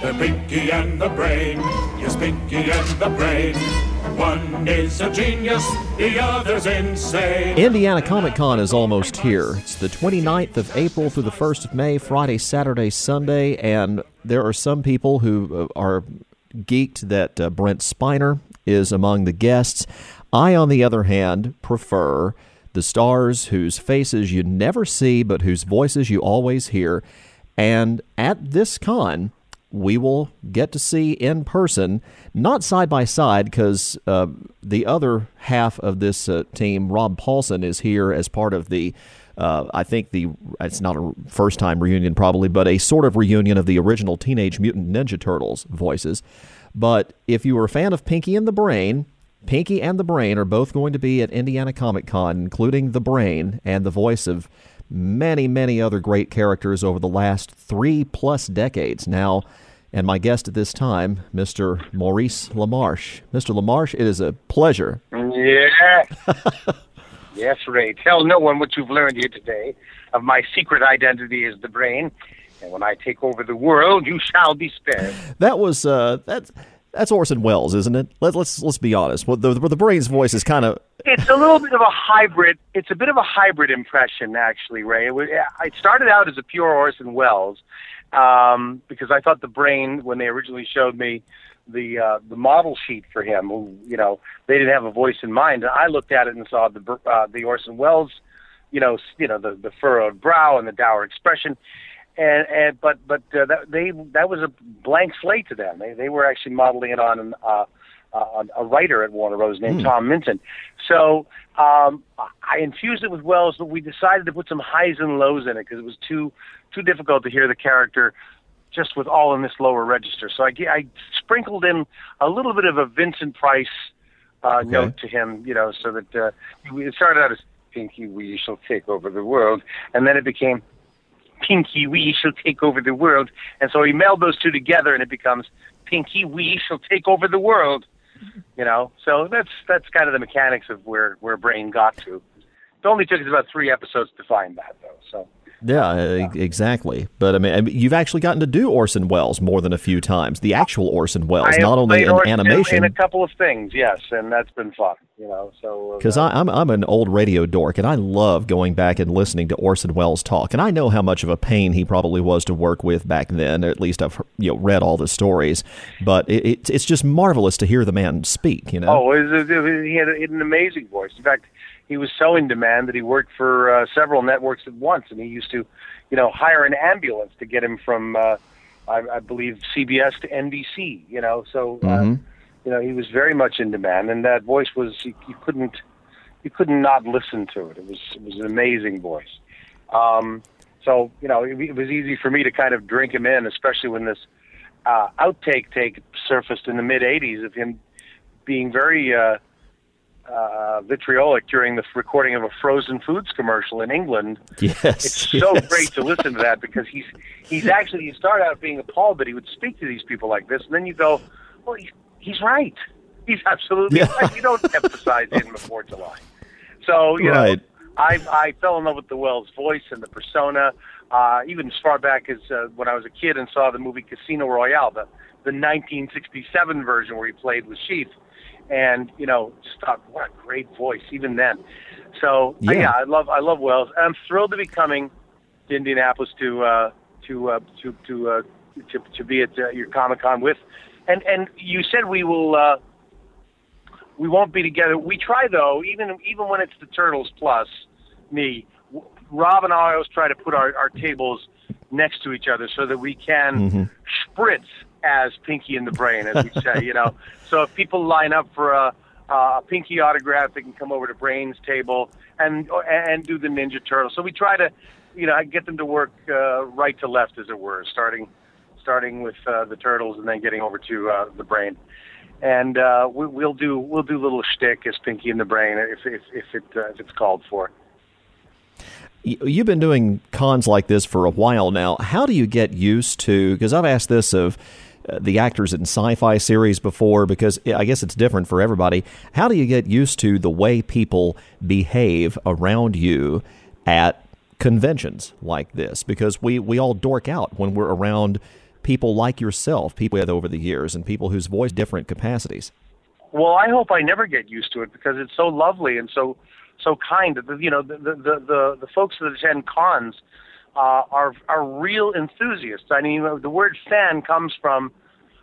The Pinky and the Brain. Yes, Pinky and the Brain. One is a genius, the other's insane. Indiana Comic Con is almost here. It's the 29th of April through the 1st of May, Friday, Saturday, Sunday, and there are some people who uh, are geeked that uh, Brent Spiner is among the guests. I, on the other hand, prefer the stars whose faces you never see but whose voices you always hear. And at this con, we will get to see in person, not side by side, because uh, the other half of this uh, team, Rob Paulsen, is here as part of the. Uh, I think the it's not a first time reunion probably, but a sort of reunion of the original Teenage Mutant Ninja Turtles voices. But if you were a fan of Pinky and the Brain, Pinky and the Brain are both going to be at Indiana Comic Con, including the Brain and the voice of many, many other great characters over the last three plus decades now. And my guest at this time, Mr. Maurice LaMarche. Mr. LaMarche, it is a pleasure. Yeah. yes, Ray. Tell no one what you've learned here today of my secret identity as the brain. And when I take over the world, you shall be spared. That was uh, that's that's Orson Welles, isn't it? Let, let's let's be honest. Well, the the brain's voice is kind of it's a little bit of a hybrid. It's a bit of a hybrid impression, actually, Ray. It, was, it started out as a pure Orson Welles um, because I thought the brain, when they originally showed me the uh, the model sheet for him, you know, they didn't have a voice in mind. And I looked at it and saw the uh, the Orson Welles, you know, you know, the the furrowed brow and the dour expression. And, and but but uh, that they that was a blank slate to them. They they were actually modeling it on uh, uh, a writer at Warner Bros. named mm. Tom Minton. So um, I infused it with Welles, but we decided to put some highs and lows in it because it was too too difficult to hear the character just with all in this lower register. So I, I sprinkled in a little bit of a Vincent Price uh, okay. note to him, you know, so that uh, it started out as Pinky, we shall take over the world, and then it became Pinky, we shall take over the world, and so he melded those two together, and it becomes Pinky, we shall take over the world. You know, so that's that's kind of the mechanics of where where Brain got to. It only took us about three episodes to find that, though. So yeah, exactly. But I mean, you've actually gotten to do Orson Welles more than a few times. The actual Orson Welles, not only in Orson animation. In a couple of things, yes, and that's been fun. You know, so because uh, I'm I'm an old radio dork, and I love going back and listening to Orson Welles talk, and I know how much of a pain he probably was to work with back then. Or at least I've you know read all the stories, but it, it it's just marvelous to hear the man speak. You know, oh, it was, it, he had an amazing voice. In fact he was so in demand that he worked for uh, several networks at once, and he used to, you know, hire an ambulance to get him from, uh, I, I believe, CBS to NBC. You know, so uh, mm-hmm. you know he was very much in demand, and that voice was you, you couldn't you couldn't not listen to it. It was it was an amazing voice. Um, so you know, it, it was easy for me to kind of drink him in, especially when this uh, outtake take surfaced in the mid '80s of him being very uh, uh, vitriolic during the recording of a frozen foods commercial in England. Yes, it's yes. so great to listen to that because he's he's actually you start out being appalled that he would speak to these people like this, and then you go, well, he's he's right. He's absolutely yeah. right. You don't emphasize him before July. So you right. know, I I fell in love with the Welles voice and the persona. Uh, even as far back as uh, when I was a kid and saw the movie Casino Royale, the the 1967 version where he played with Sheath and you know, thought, what a great voice, even then. So yeah, uh, yeah I love I love Welles, And I'm thrilled to be coming to Indianapolis to uh, to uh, to to, uh, to to be at uh, your Comic Con with. And and you said we will uh, we won't be together. We try though, even even when it's the Turtles plus me. Rob and I always try to put our, our tables next to each other so that we can mm-hmm. spritz as Pinky in the Brain, as we say, you know. So if people line up for a, a Pinky autograph, they can come over to Brain's table and and do the Ninja Turtle. So we try to, you know, get them to work uh, right to left, as it were, starting starting with uh, the Turtles and then getting over to uh, the Brain. And uh, we, we'll do we'll do little shtick as Pinky in the Brain if if, if it uh, if it's called for. You've been doing cons like this for a while now. How do you get used to? Because I've asked this of the actors in sci-fi series before because I guess it's different for everybody. How do you get used to the way people behave around you at conventions like this? Because we we all dork out when we're around people like yourself, people with over the years, and people whose voice different capacities. Well, I hope I never get used to it because it's so lovely and so so kind. You know, the the the, the folks that attend cons uh, are are real enthusiasts. I mean, the word fan comes from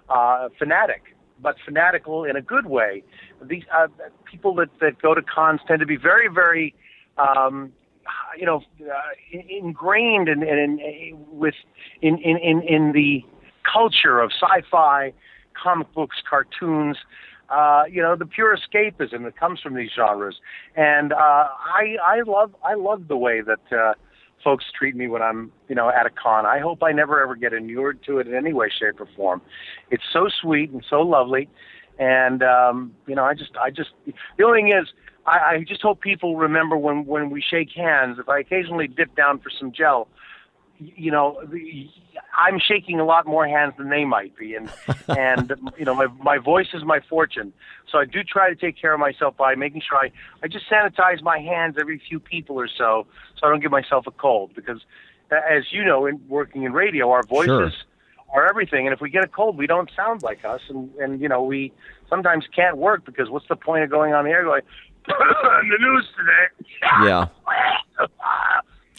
uh, fanatic, but fanatical in a good way. These uh, people that that go to cons tend to be very very um, you know, uh, ingrained in, in, in with in, in, in, in the culture of sci-fi, comic books, cartoons, uh, you know, the pure escapism that comes from these genres. And uh, I, I love, I love the way that uh, folks treat me when I'm, you know, at a con. I hope I never ever get inured to it in any way, shape, or form. It's so sweet and so lovely. And um, you know, I just, I just, the only thing is, I, I just hope people remember when when we shake hands. If I occasionally dip down for some gel, you know, I'm shaking a lot more hands than they might be, and and you know, my my voice is my fortune. So I do try to take care of myself by making sure I I just sanitize my hands every few people or so, so I don't give myself a cold. Because, as you know, in working in radio, our voices. Sure. Are everything, and if we get a cold, we don't sound like us, and and you know we sometimes can't work because what's the point of going on the air going, the news today. yeah.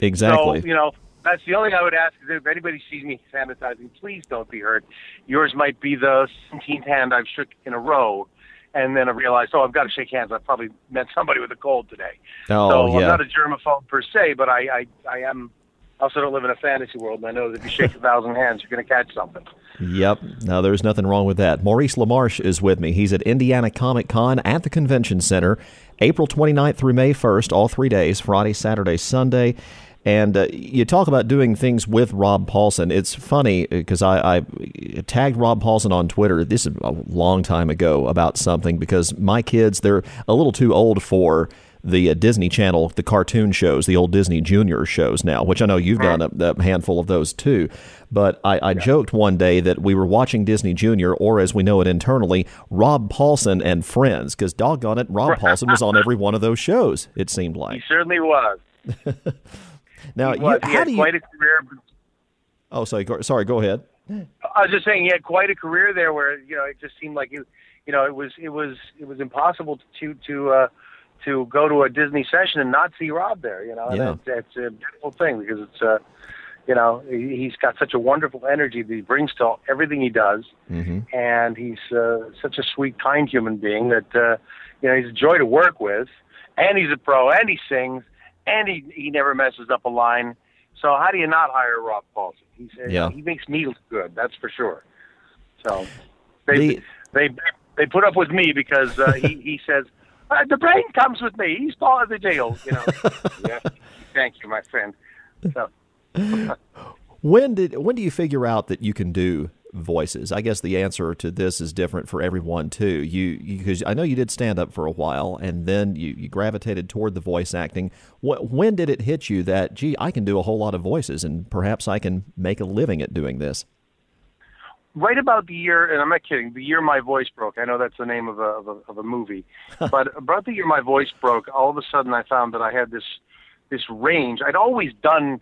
Exactly. So, you know, that's the only thing I would ask is if anybody sees me sanitizing, please don't be hurt. Yours might be the 17th hand I've shook in a row, and then I realized, oh, I've got to shake hands. I've probably met somebody with a cold today. Oh, so yeah. I'm not a germaphobe per se, but I, I, I am also don't live in a fantasy world, and I know that if you shake a thousand hands, you're going to catch something. Yep. No, there's nothing wrong with that. Maurice LaMarche is with me. He's at Indiana Comic Con at the Convention Center, April 29th through May 1st, all three days Friday, Saturday, Sunday. And uh, you talk about doing things with Rob Paulsen. It's funny because I, I, tagged Rob Paulsen on Twitter. This is a long time ago about something because my kids, they're a little too old for the uh, Disney Channel, the cartoon shows, the old Disney Junior shows now, which I know you've done a, a handful of those too. But I, I yeah. joked one day that we were watching Disney Junior, or as we know it internally, Rob Paulsen and Friends, because doggone it, Rob Paulsen was on every one of those shows. It seemed like he certainly was. now, he, was. You, he had quite a career. Oh, sorry. Go, sorry. Go ahead. I was just saying he had quite a career there, where you know it just seemed like you, you know, it was it was it was impossible to to uh, to go to a Disney session and not see Rob there. You know, yeah. it's a beautiful thing because it's uh, you know, he's got such a wonderful energy that he brings to everything he does, mm-hmm. and he's uh, such a sweet, kind human being that uh, you know he's a joy to work with, and he's a pro, and he sings, and he he never messes up a line. So how do you not hire Rob Paulsen? He says yeah. he makes me look good, that's for sure. So they the, they they put up with me because uh, he he says uh, the brain comes with me. He's part of the deal, you know. yeah, thank you, my friend. So when did when do you figure out that you can do voices? I guess the answer to this is different for everyone too. You because I know you did stand up for a while, and then you, you gravitated toward the voice acting. What, when did it hit you that gee, I can do a whole lot of voices, and perhaps I can make a living at doing this? Right about the year, and I'm not kidding. The year my voice broke. I know that's the name of a of a, of a movie, but about the year my voice broke, all of a sudden I found that I had this this range. I'd always done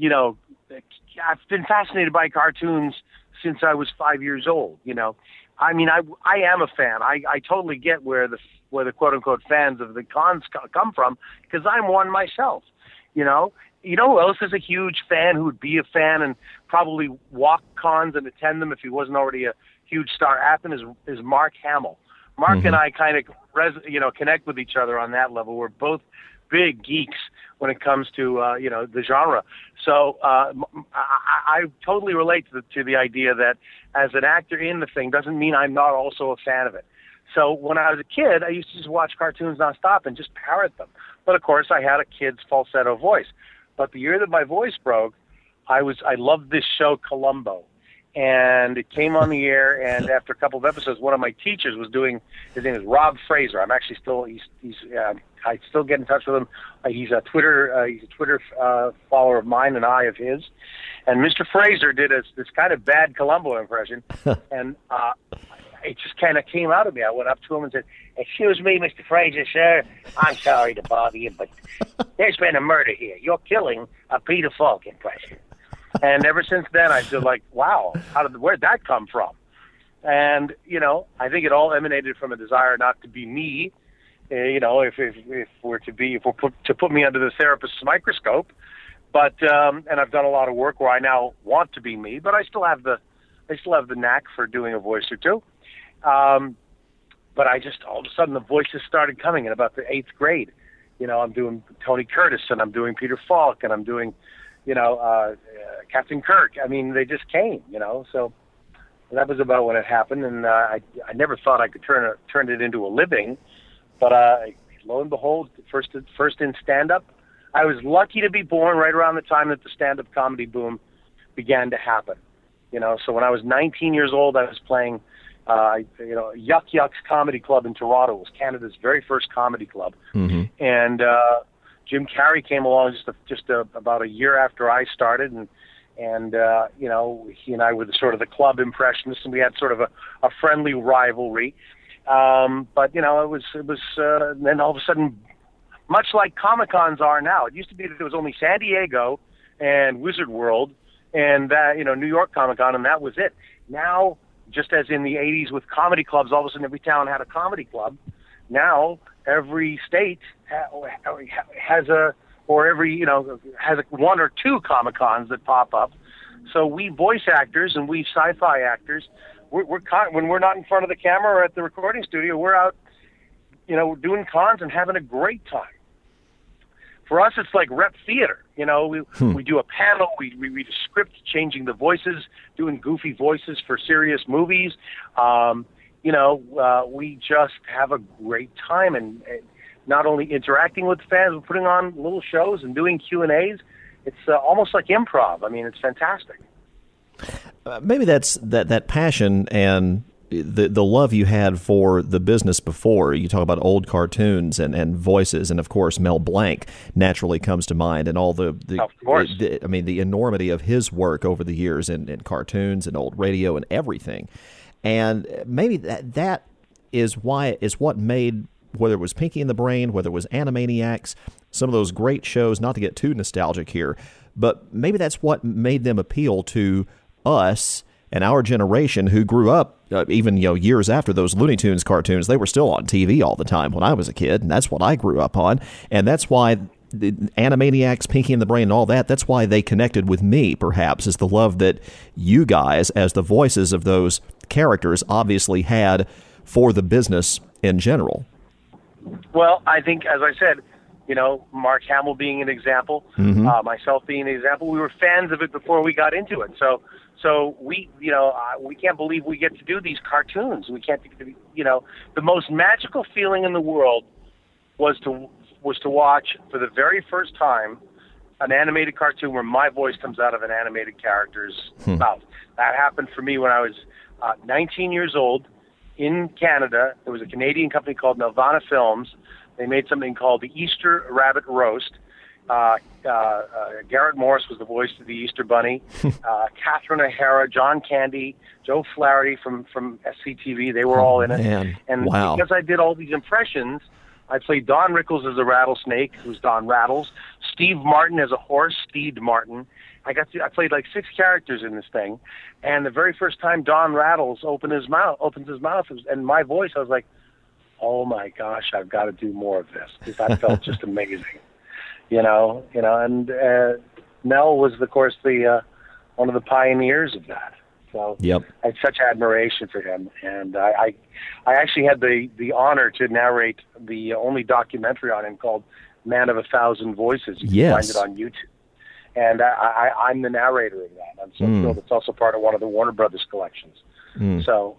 you know, I've been fascinated by cartoons since I was five years old. You know, I mean, I I am a fan. I I totally get where the where the quote unquote fans of the cons come from because I'm one myself. You know, you know who else is a huge fan who would be a fan and probably walk cons and attend them if he wasn't already a huge star Appen is is Mark Hamill. Mark mm-hmm. and I kind of res, you know connect with each other on that level. We're both big geeks when it comes to uh, you know the genre. So uh, I, I totally relate to the, to the idea that as an actor in the thing doesn't mean I'm not also a fan of it. So when I was a kid, I used to just watch cartoons nonstop and just parrot them. But of course, I had a kid's falsetto voice. But the year that my voice broke, I was I loved this show Columbo and it came on the air. And after a couple of episodes, one of my teachers was doing. His name is Rob Fraser. I'm actually still he's he's uh, I still get in touch with him. Uh, he's a Twitter uh, he's a Twitter uh, follower of mine and I of his. And Mr. Fraser did a, this kind of bad Columbo impression, and uh, it just kind of came out of me. I went up to him and said, "Excuse me, Mr. Fraser, sir. I'm sorry to bother you, but there's been a murder here. You're killing a Peter Falk impression." And ever since then, I feel like, wow, how did where'd that come from? And you know, I think it all emanated from a desire not to be me. Uh, you know, if if if we're to be, if we're put to put me under the therapist's microscope. But um, and I've done a lot of work where I now want to be me, but I still have the I still have the knack for doing a voice or two. Um, but I just all of a sudden the voices started coming in about the eighth grade. You know, I'm doing Tony Curtis and I'm doing Peter Falk and I'm doing, you know, uh, uh, Captain Kirk. I mean, they just came. You know, so that was about when it happened, and uh, I I never thought I could turn it turn it into a living, but uh, lo and behold, first first in stand up, I was lucky to be born right around the time that the stand up comedy boom began to happen. You know, so when I was 19 years old, I was playing. Uh, you know, Yuk Yuk's Comedy Club in Toronto it was Canada's very first comedy club, Mm-hmm. and uh, Jim Carrey came along just a, just a, about a year after I started, and and uh, you know he and I were the sort of the club impressionists, and we had sort of a, a friendly rivalry. Um, but you know it was it was uh, then all of a sudden, much like Comic Cons are now, it used to be that there was only San Diego and Wizard World and that you know New York Comic Con, and that was it. Now, just as in the '80s with comedy clubs, all of a sudden every town had a comedy club. Now every state ha- has a or every you know has one or two comic cons that pop up. So we voice actors and we sci-fi actors, we're, we're con- when we're not in front of the camera or at the recording studio, we're out, you know, doing cons and having a great time. For us, it's like rep theater. You know, we we do a panel, we, we read a script, changing the voices, doing goofy voices for serious movies. Um, you know, uh, we just have a great time and, and not only interacting with fans, but putting on little shows and doing Q and A's. It's uh, almost like improv. I mean, it's fantastic. Uh, maybe that's that that passion and the the love you had for the business before. You talk about old cartoons and, and voices, and of course Mel Blanc naturally comes to mind, and all the, the Of course. the- I mean the enormity of his work over the years in, in cartoons and old radio and everything, and maybe that that is why is what made whether it was Pinky and the Brain, whether it was Animaniacs, some of those great shows. Not to get too nostalgic here, but maybe that's what made them appeal to us and our generation who grew up uh, even you know years after those Looney Tunes cartoons. They were still on TV all the time when I was a kid, and that's what I grew up on, and that's why. The Animaniacs, Pinky and the Brain, and all that, that's why they connected with me, perhaps, is the love that you guys, as the voices of those characters, obviously had for the business in general. Well, I think, as I said, you know, Mark Hamill being an example, uh, myself being an example, we were fans of it before we got into it. So, so we, you know, uh, we can't believe we get to do these cartoons. We can't, you know, the most magical feeling in the world was to was to watch for the very first time an animated cartoon where my voice comes out of an animated character's mouth. That happened for me when I was uh, 19 years old in Canada. There was a Canadian company called Nelvana Films. They made something called the Easter Rabbit Roast. Uh, uh, uh, Garrett Morris was the voice of the Easter Bunny. uh, Catherine O'Hara, John Candy, Joe Flaherty from from SCTV. They were all in it. man. And Wow. because I did all these impressions, I played Don Rickles as a rattlesnake, who's Don Rattles. Steve Martin as a horse, Steed Martin. I got to, I played like six characters in this thing, and the very first time Don Rattles opened his mouth, opens his mouth, and my voice, I was like, "Oh my gosh, I've got to do more of this." Because I felt just amazing, you know, you know. And uh, Mel was, of course, the uh, one of the pioneers of that. So Yep. I had such admiration for him, and I, I, I actually had the the honor to narrate the only documentary on him called "Man of a Thousand Voices." You can Yes. find it on YouTube, and I, I, I'm the narrator of that. I'm so Mm. thrilled. It's also part of one of the Warner Brothers collections. Mm. So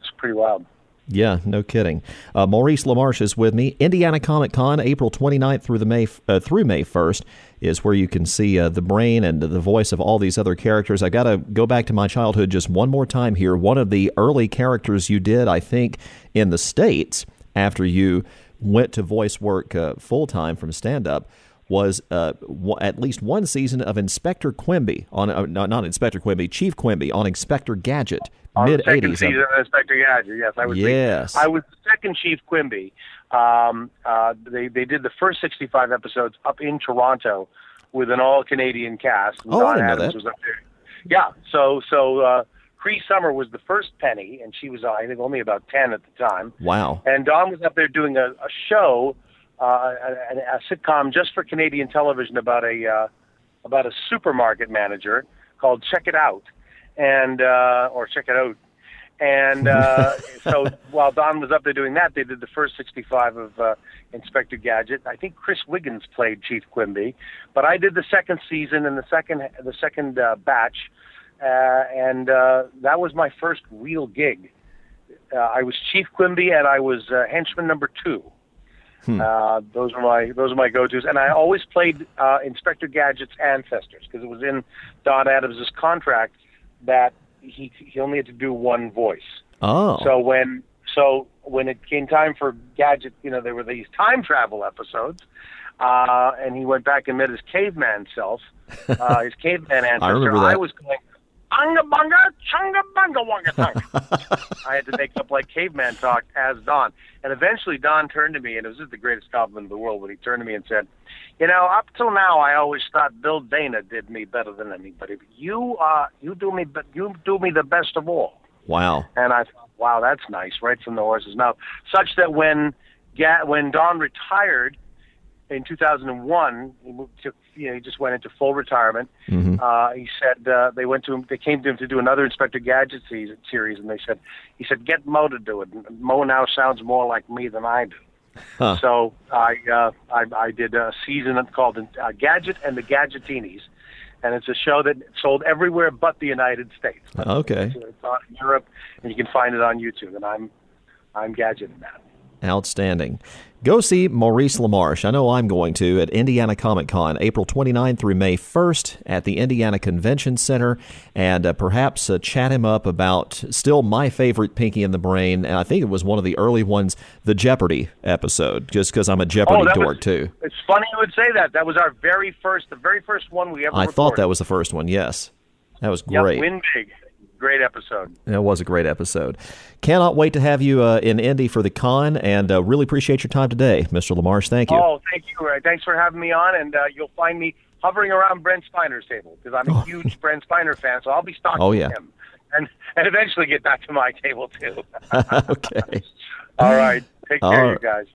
it's pretty wild. Yeah, no kidding. Uh, Maurice LaMarche is with me. Indiana Comic Con, April 29th through the May uh, through May 1st is where you can see uh, the brain and the voice of all these other characters. I got to go back to my childhood just one more time here. One of the early characters you did, I think, in the states after you went to voice work uh, full time from stand up was uh, w- at least one season of Inspector Quimby on uh, no, not Inspector Quimby, Chief Quimby on Inspector Gadget, mid 80s. season of Inspector Gadget, yes, I was. the- Yes. I was the second Chief Quimby. Um, uh, they they did the first 65 episodes up in Toronto with an all Canadian cast. Oh, I didn't know that. was up there. Yeah, so so uh, Cree Summer was the first Penny, and she was I think only about ten at the time. Wow. And Don was up there doing a, a show, uh, a, a sitcom just for Canadian television about a uh, about a supermarket manager called Check It Out, and uh, or Check It Out. And uh, so while Don was up there doing that, they did the first 65 of uh, Inspector Gadget. I think Chris Wiggins played Chief Quimby, but I did the second season and the second the second uh, batch, uh, and uh, that was my first real gig. Uh, I was Chief Quimby and I was uh, henchman number two. Uh, those were my those are my go-to's, and I always played uh, Inspector Gadget's ancestors because it was in Don Adams's contract that he he only had to do one voice. Oh. So when so when it came time for Gadget, you know, there were these time travel episodes, uh, and he went back and met his caveman self, uh, his caveman ancestor. I, remember that. was going. Unga bunga, chunga bunga wunga. I had to make up like caveman talk as Don. And eventually Don turned to me, and it was just the greatest compliment in the world when he turned to me and said, You know, up till now I always thought Bill Dana did me better than anybody. But you uh you do me but you do me the best of all. wow. And I thought, wow, that's nice, right from the horse's mouth. Such that when when Don retired in 2001, he moved to, you know, he just went into full retirement. Mhm. Uh, he said uh, they went to him, they came to him to do another Inspector Gadget series, and they said, he said, get Mo to do it. Mo now sounds more like me than I do. Huh. So I, uh, I I did a season called uh, Gadget and the Gadgetinis, and it's a show that sold everywhere but the United States. Okay. So it's on Europe, and you can find it on YouTube. And I'm, I'm Gadget in that. Outstanding. Go see Maurice LaMarche. I know I'm going to at Indiana Comic Con, April 29th through May 1st at the Indiana Convention Center, and uh, perhaps uh, chat him up about still my favorite Pinky in the Brain, and I think it was one of the early ones, the Jeopardy episode, just because I'm a Jeopardy Oh, dork was- too. It's funny you would say that. That was our very first, the very first one we ever. I thought that was the first one. Yes, that was Yep, great. Win big, great episode. It was a great episode. Cannot wait to have you uh, in Indy for the con, and uh, really appreciate your time today, Mr. LaMarche. Thank you. Oh, thank you. Ray. Thanks for having me on, and uh, you'll find me hovering around Brent Spiner's table because I'm a huge Brent Spiner fan. So I'll be stalking Oh, yeah. him, and and eventually get back to my table too. okay. All right, take care, All you guys.